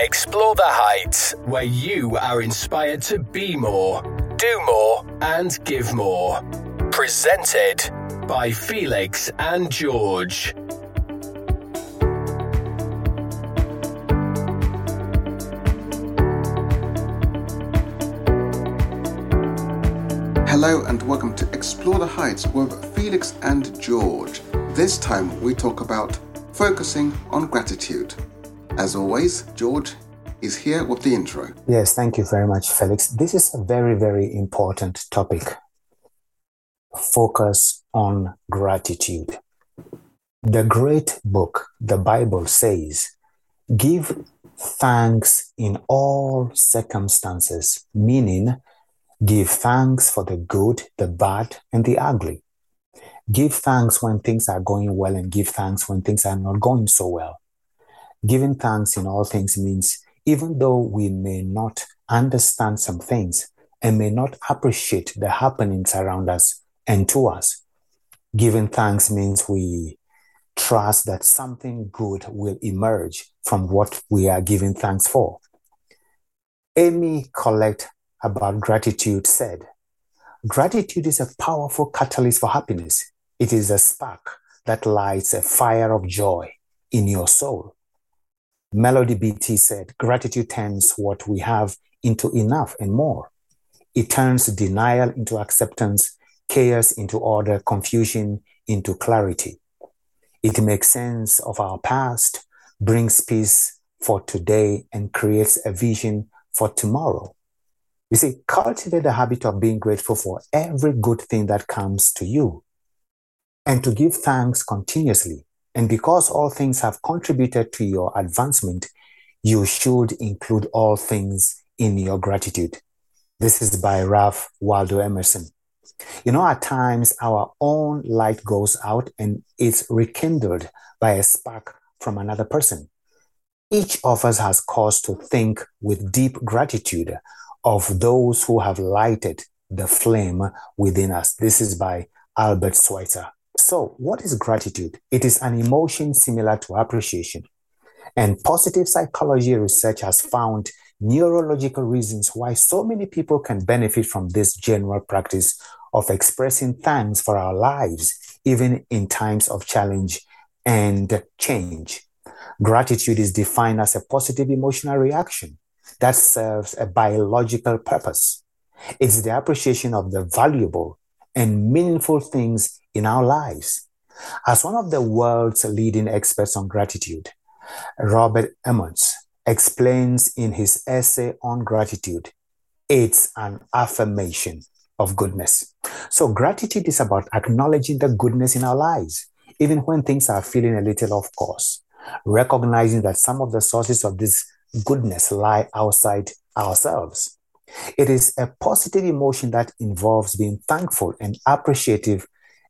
Explore the heights where you are inspired to be more, do more, and give more. Presented by Felix and George. Hello and welcome to Explore the Heights with Felix and George. This time we talk about focusing on gratitude. As always, George is here with the intro. Yes, thank you very much, Felix. This is a very, very important topic. Focus on gratitude. The great book, the Bible says, give thanks in all circumstances, meaning Give thanks for the good, the bad, and the ugly. Give thanks when things are going well and give thanks when things are not going so well. Giving thanks in all things means even though we may not understand some things and may not appreciate the happenings around us and to us, giving thanks means we trust that something good will emerge from what we are giving thanks for. Amy Collette about gratitude said, Gratitude is a powerful catalyst for happiness. It is a spark that lights a fire of joy in your soul. Melody Beattie said, Gratitude turns what we have into enough and more. It turns denial into acceptance, chaos into order, confusion into clarity. It makes sense of our past, brings peace for today, and creates a vision for tomorrow. You see, cultivate the habit of being grateful for every good thing that comes to you and to give thanks continuously. And because all things have contributed to your advancement, you should include all things in your gratitude. This is by Ralph Waldo Emerson. You know, at times our own light goes out and it's rekindled by a spark from another person. Each of us has cause to think with deep gratitude of those who have lighted the flame within us. This is by Albert Schweitzer. So, what is gratitude? It is an emotion similar to appreciation. And positive psychology research has found neurological reasons why so many people can benefit from this general practice of expressing thanks for our lives, even in times of challenge and change. Gratitude is defined as a positive emotional reaction that serves a biological purpose. It's the appreciation of the valuable and meaningful things in our lives. As one of the world's leading experts on gratitude, Robert Emmons explains in his essay on gratitude, it's an affirmation of goodness. So, gratitude is about acknowledging the goodness in our lives, even when things are feeling a little off course, recognizing that some of the sources of this goodness lie outside ourselves. It is a positive emotion that involves being thankful and appreciative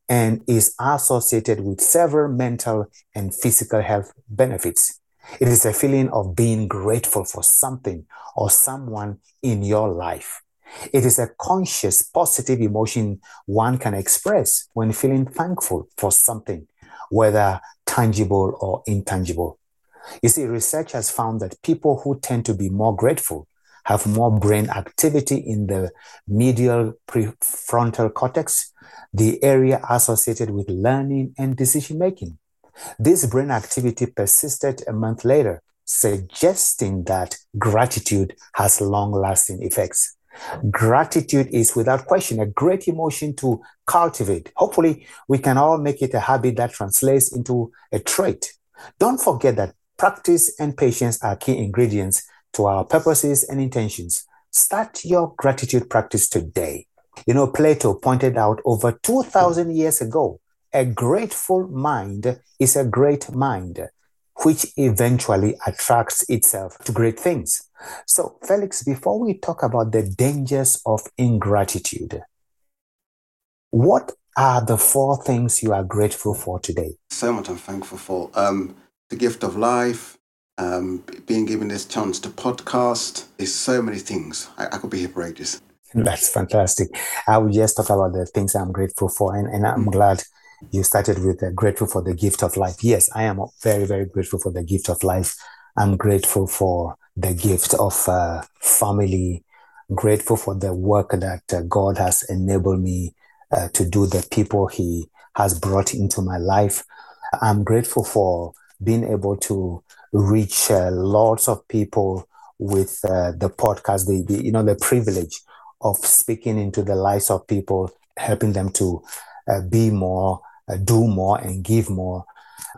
and is associated with several mental and physical health benefits. It is a feeling of being grateful for something or someone in your life. It is a conscious, positive emotion one can express when feeling thankful for something, whether tangible or intangible. You see, research has found that people who tend to be more grateful have more brain activity in the medial prefrontal cortex, the area associated with learning and decision making. This brain activity persisted a month later, suggesting that gratitude has long lasting effects. Gratitude is without question a great emotion to cultivate. Hopefully, we can all make it a habit that translates into a trait. Don't forget that Practice and patience are key ingredients to our purposes and intentions. Start your gratitude practice today. You know, Plato pointed out over 2,000 years ago a grateful mind is a great mind, which eventually attracts itself to great things. So, Felix, before we talk about the dangers of ingratitude, what are the four things you are grateful for today? So much I'm thankful for. Um, the gift of life, um, being given this chance to podcast. is so many things. I, I, could be here for ages. That's fantastic. I will just talk about the things I'm grateful for, and, and I'm mm. glad you started with uh, grateful for the gift of life. Yes, I am very, very grateful for the gift of life. I'm grateful for the gift of uh, family. grateful for the work that uh, God has enabled me uh, to do, the people He has brought into my life. I'm grateful for being able to reach uh, lots of people with uh, the podcast, the, the, you know the privilege of speaking into the lives of people, helping them to uh, be more, uh, do more, and give more.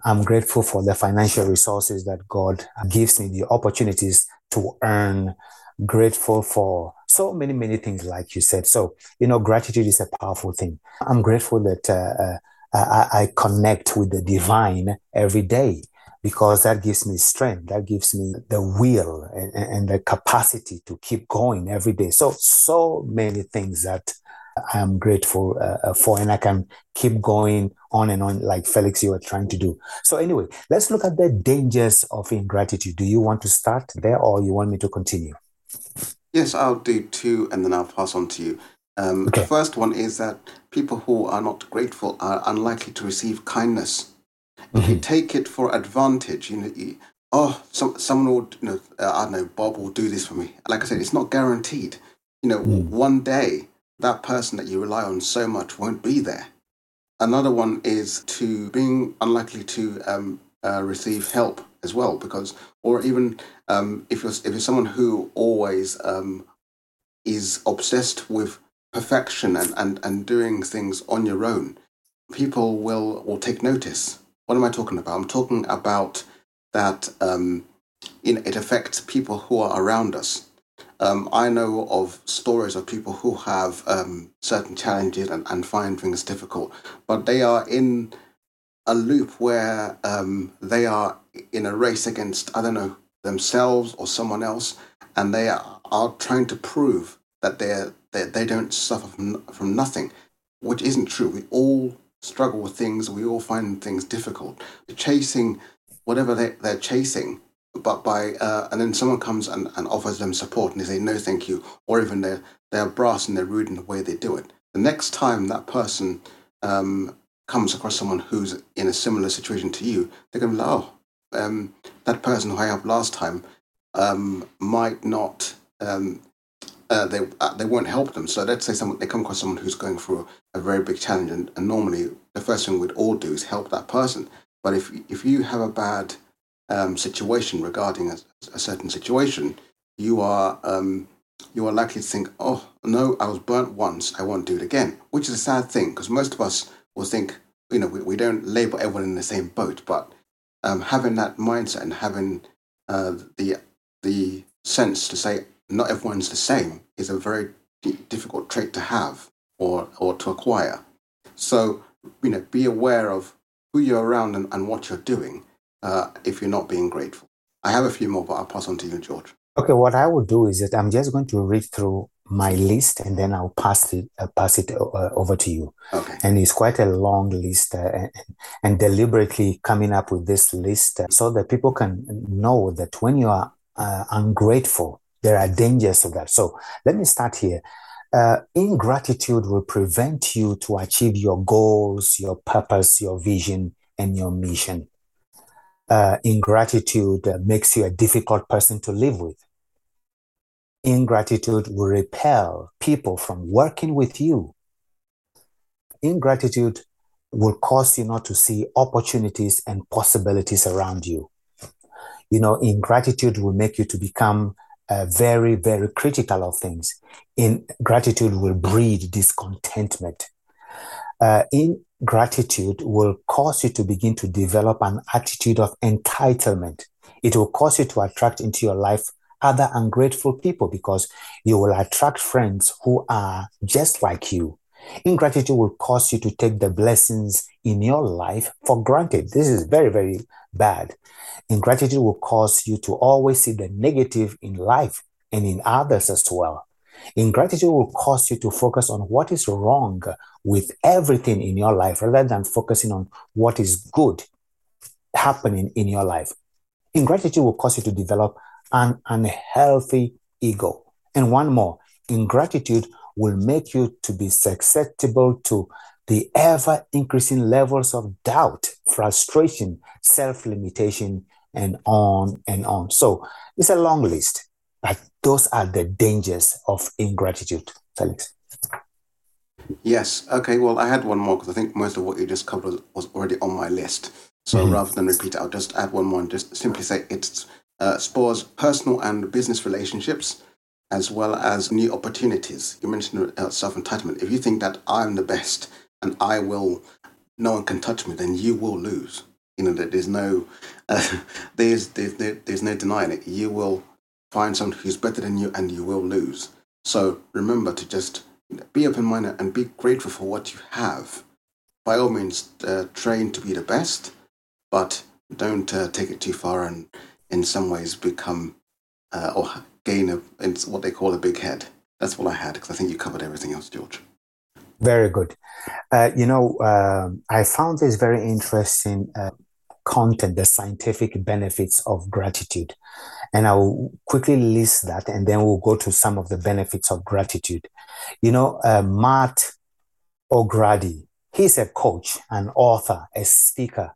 I'm grateful for the financial resources that God gives me, the opportunities to earn. Grateful for so many, many things, like you said. So, you know, gratitude is a powerful thing. I'm grateful that uh, uh I, I connect with the divine every day because that gives me strength. That gives me the will and, and the capacity to keep going every day. So, so many things that I am grateful uh, uh, for, and I can keep going on and on, like Felix, you are trying to do. So, anyway, let's look at the dangers of ingratitude. Do you want to start there, or you want me to continue? Yes, I'll do two, and then I'll pass on to you. Um, okay. The first one is that people who are not grateful are unlikely to receive kindness. Mm-hmm. If you take it for advantage, you know, you, oh, some, someone will, you know, uh, I don't know, Bob will do this for me. Like I said, it's not guaranteed. You know, mm. one day that person that you rely on so much won't be there. Another one is to being unlikely to um, uh, receive help as well, because, or even um, if you're if you're someone who always um, is obsessed with perfection and, and, and doing things on your own, people will will take notice. What am I talking about? I'm talking about that um, you know, it affects people who are around us. Um, I know of stories of people who have um, certain challenges and, and find things difficult, but they are in a loop where um, they are in a race against, I don't know, themselves or someone else, and they are, are trying to prove that they're, they, they don't suffer from, from nothing, which isn't true. We all struggle with things, we all find things difficult. Chasing whatever they, they're chasing but by uh, and then someone comes and, and offers them support and they say no thank you or even they're they're brass and they're rude in the way they do it the next time that person um, comes across someone who's in a similar situation to you they're going to be like oh um, that person who i helped last time um, might not um, uh, they uh, they won't help them so let's say someone they come across someone who's going through a, very big challenge and, and normally the first thing we'd all do is help that person but if if you have a bad um, situation regarding a, a, certain situation, you are um, you are likely to think, "Oh no, I was burnt once. I won't do it again," which is a sad thing because most of us will think, you know, we, we don't label everyone in the same boat, but um, having that mindset and having uh, the the sense to say not everyone's the same is a very difficult trait to have or or to acquire. So you know, be aware of who you're around and, and what you're doing uh, if you're not being grateful. I have a few more, but I'll pass on to you, George. Okay, what I will do is that I'm just going to read through my list and then I'll pass it uh, pass it uh, over to you. Okay. And it's quite a long list, uh, and, and, deliberately coming up with this list uh, so that people can know that when you are uh, ungrateful, there are dangers of that. So let me start here. Uh, ingratitude will prevent you to achieve your goals, your purpose, your vision, and your mission uh, ingratitude uh, makes you a difficult person to live with. Ingratitude will repel people from working with you. Ingratitude will cause you not to see opportunities and possibilities around you. You know, ingratitude will make you to become uh, very, very critical of things. Ingratitude will breed discontentment. Uh, in gratitude will cause you to begin to develop an attitude of entitlement. It will cause you to attract into your life other ungrateful people because you will attract friends who are just like you. Ingratitude will cause you to take the blessings in your life for granted. This is very, very bad. Ingratitude will cause you to always see the negative in life and in others as well. Ingratitude will cause you to focus on what is wrong with everything in your life rather than focusing on what is good happening in your life. Ingratitude will cause you to develop an unhealthy ego. And one more, ingratitude will make you to be susceptible to the ever increasing levels of doubt, frustration, self limitation, and on and on. So it's a long list, but those are the dangers of ingratitude, Felix. Yes. Okay. Well, I had one more because I think most of what you just covered was already on my list. So mm-hmm. rather than repeat it, I'll just add one more and just simply say it uh, spores personal and business relationships as well as new opportunities. You mentioned uh, self entitlement. If you think that I'm the best and I will, no one can touch me, then you will lose. You know that there's no, uh, there's, there's there's no denying it. You will find someone who's better than you, and you will lose. So remember to just be open minded and be grateful for what you have. By all means, uh, train to be the best, but don't uh, take it too far and in some ways become uh, or gain a, what they call a big head. That's what I had because I think you covered everything else, George. Very good. Uh, you know, um, I found this very interesting uh, content, the scientific benefits of gratitude. And I'll quickly list that and then we'll go to some of the benefits of gratitude. You know, uh, Matt O'Grady, he's a coach, an author, a speaker,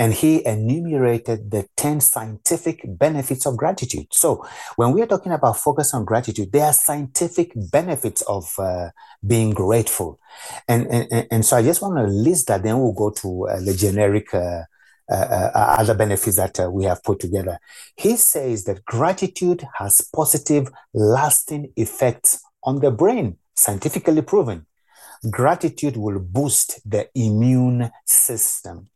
and he enumerated the 10 scientific benefits of gratitude. So, when we are talking about focus on gratitude, there are scientific benefits of uh, being grateful. And, and, and so, I just want to list that, then we'll go to uh, the generic. Uh, other benefits that uh, we have put together. He says that gratitude has positive, lasting effects on the brain, scientifically proven. Gratitude will boost the immune system.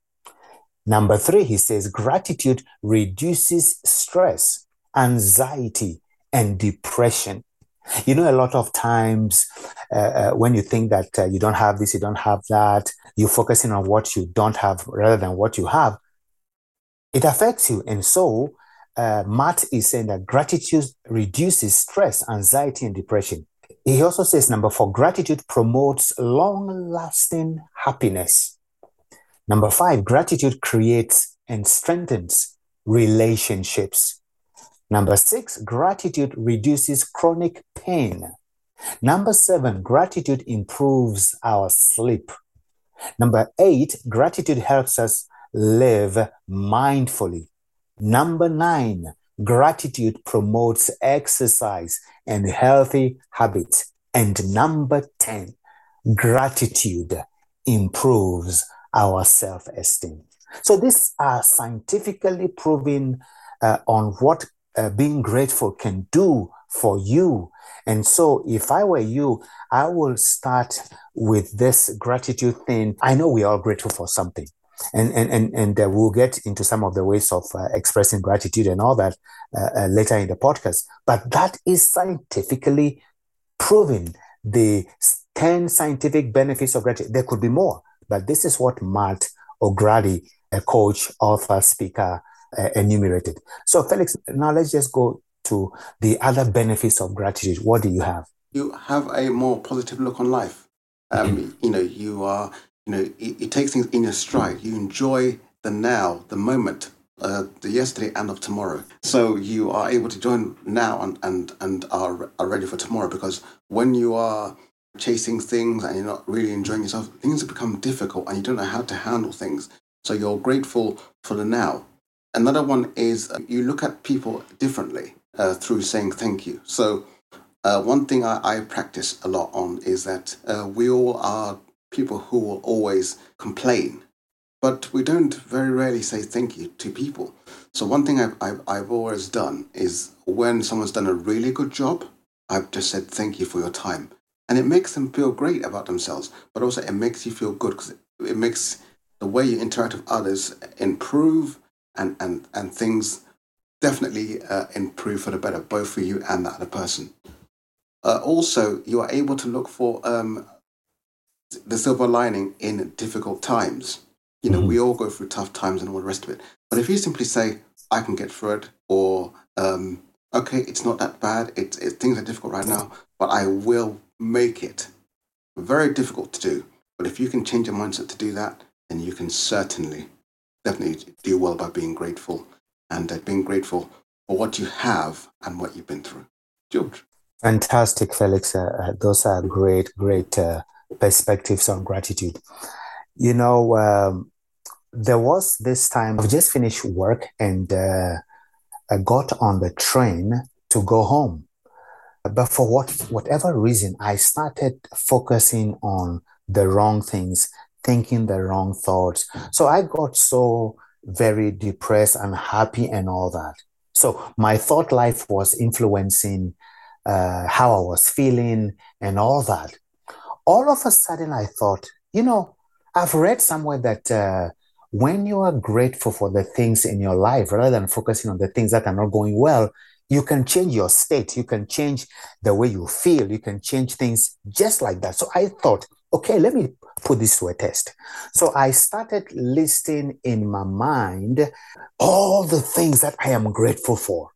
Number three, he says gratitude reduces stress, anxiety, and depression. You know, a lot of times uh, uh, when you think that uh, you don't have this, you don't have that, you're focusing on what you don't have rather than what you have, it affects you. And so, uh, Matt is saying that gratitude reduces stress, anxiety, and depression. He also says, number four, gratitude promotes long lasting happiness. Number five, gratitude creates and strengthens relationships. Number six, gratitude reduces chronic pain. Number seven, gratitude improves our sleep. Number eight, gratitude helps us live mindfully. Number nine, gratitude promotes exercise and healthy habits. And number 10, gratitude improves our self esteem. So, these are scientifically proven uh, on what uh, being grateful can do for you. And so, if I were you, I will start with this gratitude thing. I know we are grateful for something. And, and, and, and uh, we'll get into some of the ways of uh, expressing gratitude and all that uh, uh, later in the podcast. But that is scientifically proven. The 10 scientific benefits of gratitude. There could be more. But this is what Matt O'Grady, a coach, author, speaker, uh, enumerated. So, Felix, now let's just go to the other benefits of gratitude. What do you have? You have a more positive look on life. Um, mm-hmm. You know, you are, you know, it, it, takes things in your stride. You enjoy the now, the moment, uh, the yesterday and of tomorrow. So you are able to join now and, and, and are, are ready for tomorrow because when you are chasing things and you're not really enjoying yourself, things become difficult and you don't know how to handle things. So you're grateful for the now. Another one is uh, you look at people differently uh, through saying thank you. So uh, one thing I, I, practice a lot on is that uh, we all are people who will always complain, but we don't very rarely say thank you to people. So one thing I've, I've, I've always done is when someone's done a really good job, I've just said thank you for your time. And it makes them feel great about themselves but also it makes you feel good because it makes the way you interact with others improve and and and things definitely uh, improve for the better both for you and the other person. Uh, also you are able to look for um, the silver lining in difficult times you know mm-hmm. we all go through tough times and all the rest of it but if you simply say i can get through it or um, okay it's not that bad it, it, things are difficult right now but i will make it. Very difficult to do, but if you can change your mindset to do that, then you can certainly, definitely do well by being grateful and uh, being grateful for what you have and what you've been through. George. Fantastic, Felix. Uh, uh those are great, great uh, perspectives on gratitude. You know, um, there was this time I've just finished work and uh, I got on the train to go home. But for what whatever reason, I started focusing on the wrong things, thinking the wrong thoughts. So I got so very depressed, unhappy, and all that. So my thought life was influencing uh, how I was feeling and all that. All of a sudden, I thought, you know, I've read somewhere that uh, when you are grateful for the things in your life rather than focusing on the things that are not going well, you can change your state. You can change the way you feel. You can change things just like that. So I thought, okay, let me put this to a test. So I started listing in my mind all the things that I am grateful for.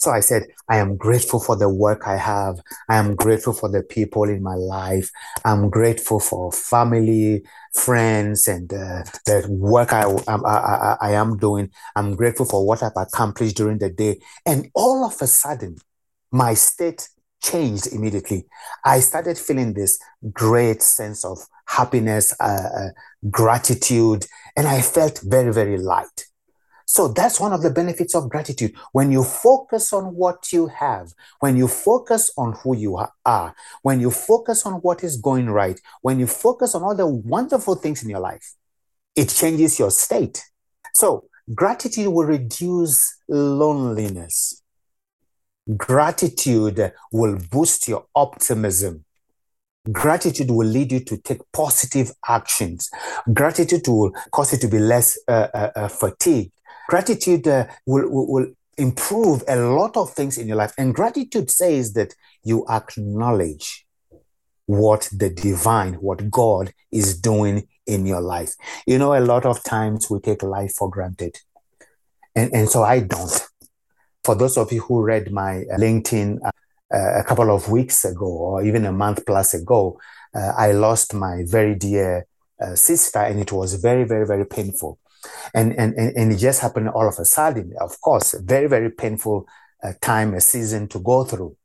So I said, I am grateful for the work I have. I am grateful for the people in my life. I'm grateful for family, friends, and uh, the work I, I, I, I am doing. I'm grateful for what I've accomplished during the day. And all of a sudden, my state changed immediately. I started feeling this great sense of happiness, uh, uh, gratitude, and I felt very, very light. So that's one of the benefits of gratitude. When you focus on what you have, when you focus on who you are, when you focus on what is going right, when you focus on all the wonderful things in your life, it changes your state. So gratitude will reduce loneliness. Gratitude will boost your optimism. Gratitude will lead you to take positive actions. Gratitude will cause you to be less uh, uh, uh fatigued gratitude uh, will, will, will improve a lot of things in your life. And gratitude says that you acknowledge what the divine, what God is doing in your life. You know, a lot of times we take life for granted. And, and so I don't. For those of you who read my LinkedIn uh, a couple of weeks ago, or even a month plus ago, uh, I lost my very dear uh, sister, and it was very, very, very painful and and and it just happened all of a sudden. Of course, very very painful uh, time, a season to go through.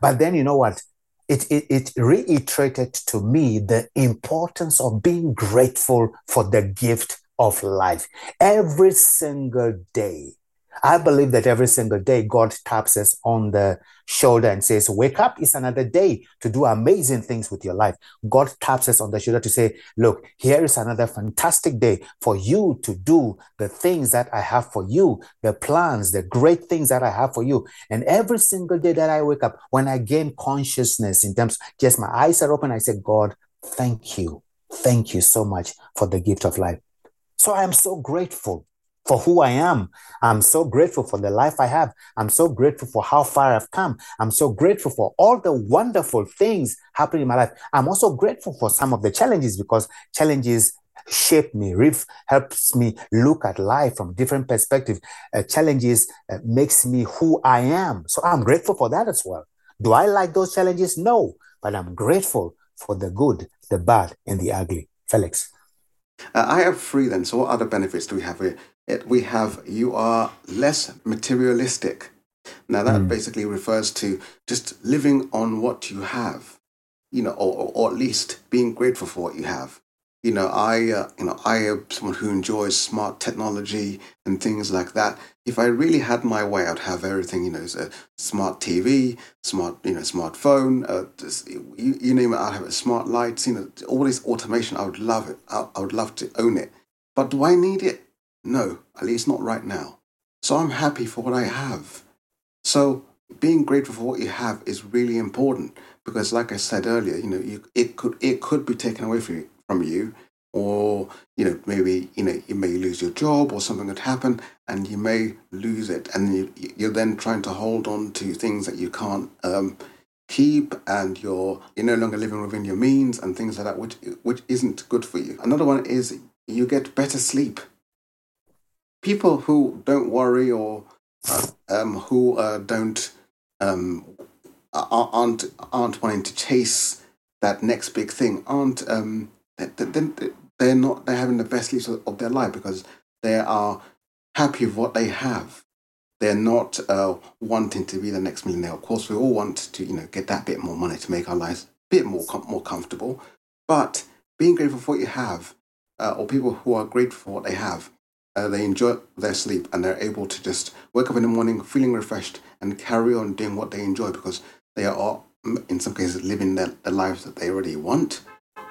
But then you know what? It, it, it reiterated to me the importance of being grateful for the gift of life every single day I believe that every single day God taps us on the shoulder and says, Wake up, it's another day to do amazing things with your life. God taps us on the shoulder to say, Look, here is another fantastic day for you to do the things that I have for you, the plans, the great things that I have for you. And every single day that I wake up, when I gain consciousness in terms, just my eyes are open, I say, God, thank you. Thank you so much for the gift of life. So I am so grateful for who I am. I'm so grateful for the life I have. I'm so grateful for how far I've come. I'm so grateful for all the wonderful things happening in my life. I'm also grateful for some of the challenges because challenges shape me, helps me look at life from different perspectives. Uh, challenges uh, makes me who I am. So I'm grateful for that as well. Do I like those challenges? No, but I'm grateful for the good, the bad, and the ugly. Felix. Uh, I have then. So what other benefits do we have here? It, we have you are less materialistic. Now that mm. basically refers to just living on what you have, you know, or, or at least being grateful for what you have. You know, I, uh, you know, I am someone who enjoys smart technology and things like that. If I really had my way, I'd have everything. You know, a smart TV, smart, you know, smartphone. Uh, just, you, you name it, I'd have it. Smart lights. You know, all this automation. I would love it. I, I would love to own it. But do I need it? No, at least not right now. So I'm happy for what I have. So being grateful for what you have is really important because, like I said earlier, you know, you, it could it could be taken away from you, from you, or you know, maybe you know you may lose your job or something could happen, and you may lose it, and you, you're then trying to hold on to things that you can't um, keep, and you're you're no longer living within your means and things like that, which which isn't good for you. Another one is you get better sleep people who don't worry or um, who uh, don't um, aren't aren't wanting to chase that next big thing aren't um, they're, they're not they're having the best sleep of their life because they are happy with what they have. They're not uh, wanting to be the next millionaire. Of course, we all want to you know get that bit more money to make our lives a bit more com- more comfortable. But being grateful for what you have uh, or people who are grateful for what they have, uh, they enjoy their sleep and they're able to just wake up in the morning feeling refreshed and carry on doing what they enjoy because they are, in some cases, living their, the lives that they already want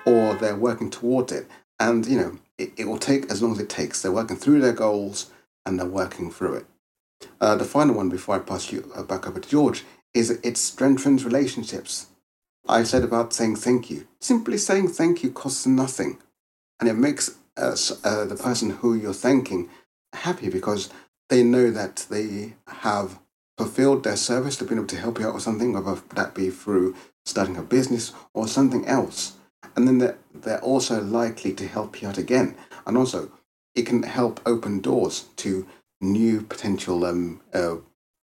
or they're working towards it. And, you know, it, it will take as long as it takes. They're working through their goals and they're working through it. Uh, the final one before I pass you uh, back over to George is it strengthens relationships. I said about saying thank you. Simply saying thank you costs nothing. And it makes uh, the person who you're thanking happy because they know that they have fulfilled their service they've been able to help you out with something, whether that be through starting a business or something else. And then they're, they're also likely to help you out again. And also, it can help open doors to new potential, um, uh,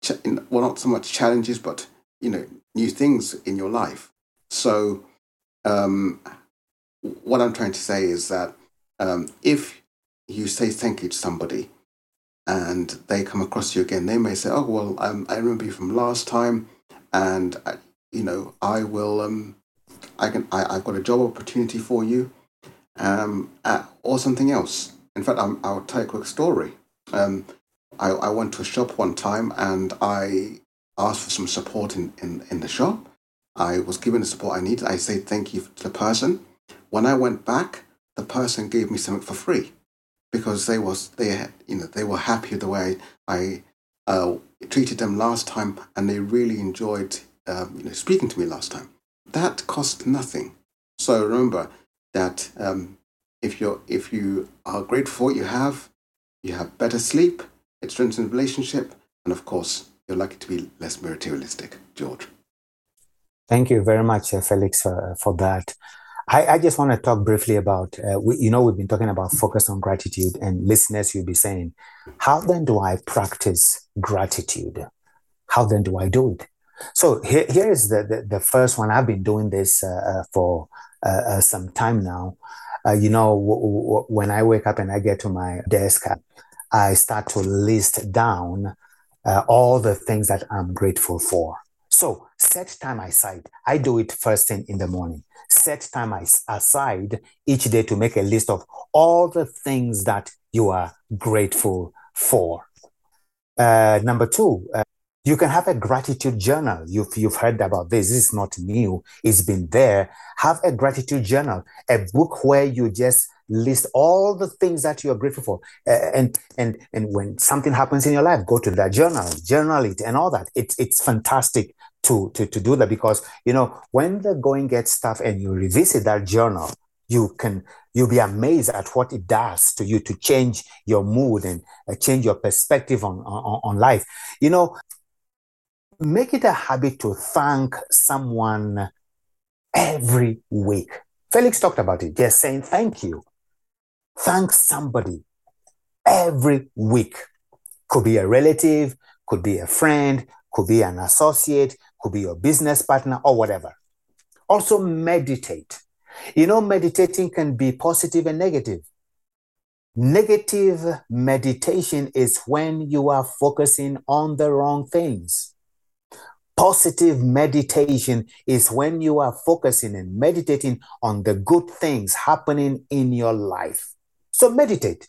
ch- well, not so much challenges, but you know, new things in your life. So, um, what I'm trying to say is that um, if you say thank you to somebody and they come across you again, they may say, "Oh well, um, I remember you from last time, and I, uh, you know I will. Um, I can. I, have got a job opportunity for you, um, at, or something else." In fact, i will tell you a quick story. Um, I, I went to a shop one time and I asked for some support in, in, in the shop. I was given the support I needed. I said thank you to the person. When I went back, the person gave me something for free because they was they you know they were happy the way I uh, treated them last time, and they really enjoyed um, you know speaking to me last time. That cost nothing. So remember that um, if you if you are grateful for what you have, you have better sleep, it strengthens relationship, and of course you're likely to be less materialistic. George. Thank you very much, uh, Felix, uh, for that. I, I, just want to talk briefly about, uh, we, you know, we've been talking about focus on gratitude, and listeners, you'll be saying, how then do I practice gratitude? How then do I do it? So here, here is the, the, the first one. I've been doing this uh, uh for uh, uh, some time now. you know, w- w- when I wake up and I get to my desk, I start to list down all the things that I'm grateful for. So set time aside. I do it first thing in the morning. Set time aside each day to make a list of all the things that you are grateful for. Uh, number two, uh, you can have a gratitude journal. You've, you've heard about this. This is not new. It's been there. Have a gratitude journal, a book where you just list all the things that you are grateful for. Uh, and, and, and when something happens in your life, go to that journal, journal it and all that. It's, it's fantastic to, to, to do that because, you know, when the going gets tough and you revisit that journal, you can you'll be amazed at what it does to you to change your mood and uh, change your perspective on, on on life. You know make it a habit to thank someone every week. Felix talked about it. Just saying thank you. Thank somebody every week. Could be a relative could be a friend could be an associate could be your business partner or whatever. Also, meditate. You know, meditating can be positive and negative. Negative meditation is when you are focusing on the wrong things. Positive meditation is when you are focusing and meditating on the good things happening in your life. So meditate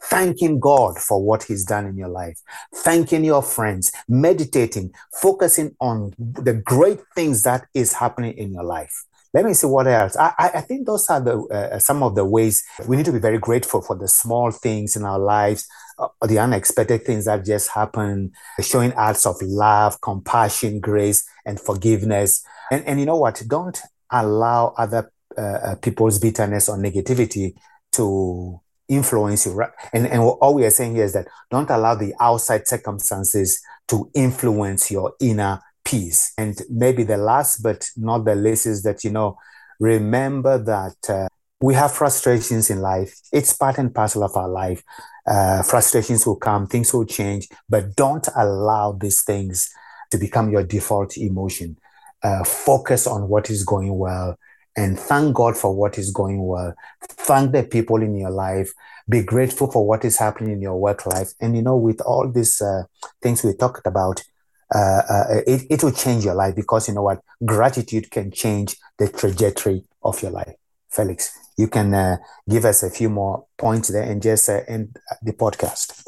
thanking God for what He's done in your life, thanking your friends, meditating, focusing on the great things that is happening in your life. Let me see what else. I, I think those are the uh, some of the ways we need to be very grateful for the small things in our lives, uh, the unexpected things that just happen, showing acts of love, compassion, grace, and forgiveness. And, and you know what? Don't allow other uh, uh people's bitterness or negativity to influence you. Right? And, and all we are saying here is that don't allow the outside circumstances to influence your inner peace. And maybe the last but not the least is that, you know, remember that uh, we have frustrations in life. It's part and parcel of our life. Uh, frustrations will come, things will change, but don't allow these things to become your default emotion. Uh, focus on what is going well and thank God for what is going well. Thank the people in your life. Be grateful for what is happening in your work life. And you know, with all these uh, things we talked about, uh, uh, it, it will change your life because you know what? Gratitude can change the trajectory of your life. Felix, you can uh, give us a few more points there and just uh, end the podcast.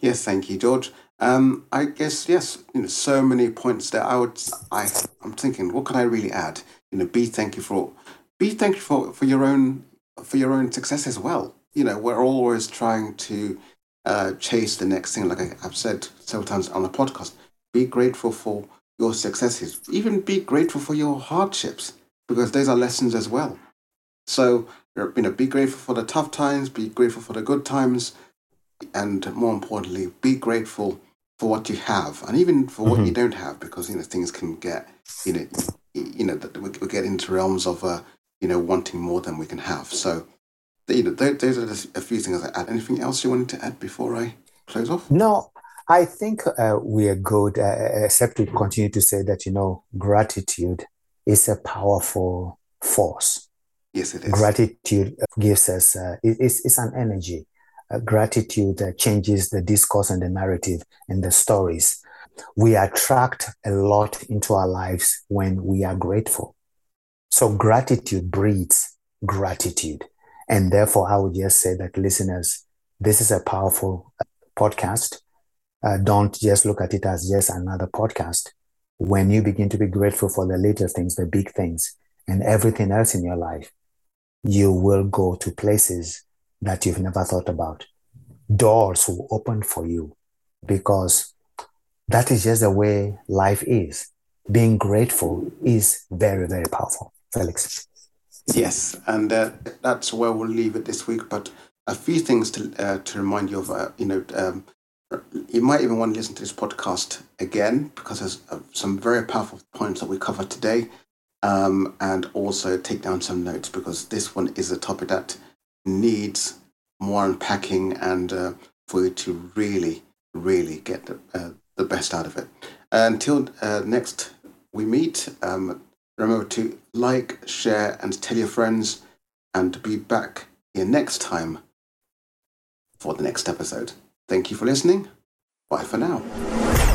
Yes, thank you, George. Um, I guess yes, you know, so many points there. I would, I, I'm thinking, what can I really add? You know, be thank you for, be thankful for for your own for your own success as well. You know, we're always trying to uh, chase the next thing. Like I, I've said several times on the podcast, be grateful for your successes. Even be grateful for your hardships because those are lessons as well. So, you know, be grateful for the tough times, be grateful for the good times, and more importantly, be grateful for what you have, and even for what mm-hmm. you don't have, because you know things can get, you know, you know, we, we get into realms of, uh, you know, wanting more than we can have. So, you know, those are a few things I add. Anything else you wanted to add before I close off? No, I think uh, we are good, uh, except we continue to say that, you know, gratitude is a powerful force. Yes, it is. Gratitude gives us, uh, it, it's, it's an energy. Uh, gratitude uh, changes the discourse and the narrative and the stories. We attract a lot into our lives when we are grateful. So gratitude breeds gratitude. And therefore, I would just say that listeners, this is a powerful uh, podcast uh, don't just look at it as just another podcast. When you begin to be grateful for the little things, the big things, and everything else in your life, you will go to places that you've never thought about. Doors will open for you because that is just the way life is. Being grateful is very, very powerful. Felix. Yes, and uh, that's where we'll leave it this week. But a few things to uh, to remind you of. Uh, you know, um, you might even want to listen to this podcast again because there's uh, some very powerful points that we covered today. Um, and also take down some notes because this one is a topic that needs more unpacking and uh, for you to really, really get the, uh, the best out of it. Until uh, next we meet, um, remember to like, share, and tell your friends, and be back here next time for the next episode. Thank you for listening. Bye for now.